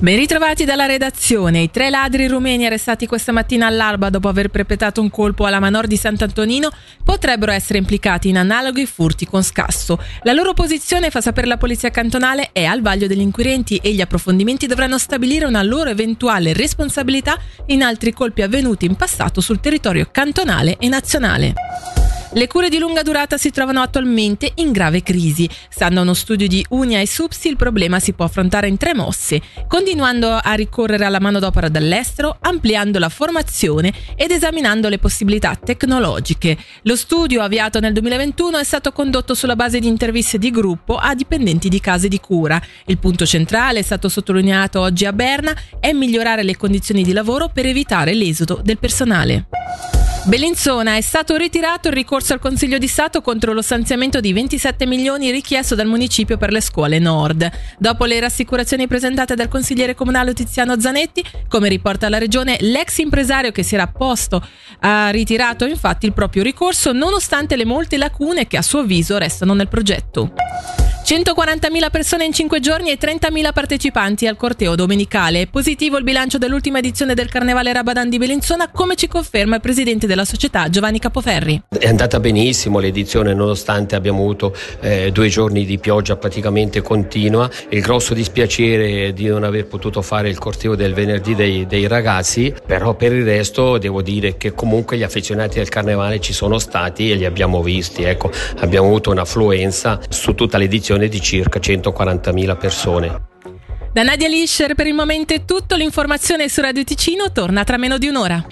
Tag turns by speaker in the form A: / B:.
A: Ben ritrovati dalla redazione. I tre ladri rumeni arrestati questa mattina all'alba dopo aver perpetrato un colpo alla Manor di Sant'Antonino potrebbero essere implicati in analoghi furti con scasso. La loro posizione, fa sapere la polizia cantonale, è al vaglio degli inquirenti e gli approfondimenti dovranno stabilire una loro eventuale responsabilità in altri colpi avvenuti in passato sul territorio cantonale e nazionale. Le cure di lunga durata si trovano attualmente in grave crisi. Stando a uno studio di Unia e Subsi, il problema si può affrontare in tre mosse, continuando a ricorrere alla manodopera dall'estero, ampliando la formazione ed esaminando le possibilità tecnologiche. Lo studio, avviato nel 2021, è stato condotto sulla base di interviste di gruppo a dipendenti di case di cura. Il punto centrale, è stato sottolineato oggi a Berna, è migliorare le condizioni di lavoro per evitare l'esodo del personale. Bellinzona è stato ritirato il ricorso al Consiglio di Stato contro lo stanziamento di 27 milioni richiesto dal municipio per le scuole nord. Dopo le rassicurazioni presentate dal consigliere comunale Tiziano Zanetti, come riporta la regione, l'ex impresario che si era apposto ha ritirato infatti il proprio ricorso nonostante le molte lacune che a suo avviso restano nel progetto. 140.000 persone in 5 giorni e 30.000 partecipanti al corteo domenicale. Positivo il bilancio dell'ultima edizione del Carnevale Rabadan di Bellinzona, come ci conferma il presidente della società Giovanni Capoferri.
B: È andata benissimo l'edizione nonostante abbiamo avuto eh, due giorni di pioggia praticamente continua. Il grosso dispiacere di non aver potuto fare il corteo del venerdì dei, dei ragazzi, però per il resto devo dire che comunque gli affezionati del Carnevale ci sono stati e li abbiamo visti. Ecco, abbiamo avuto un'affluenza su tutta l'edizione di circa 140.000 persone.
A: Da Nadia Lischer per il momento è tutto, l'informazione su Radio Ticino torna tra meno di un'ora.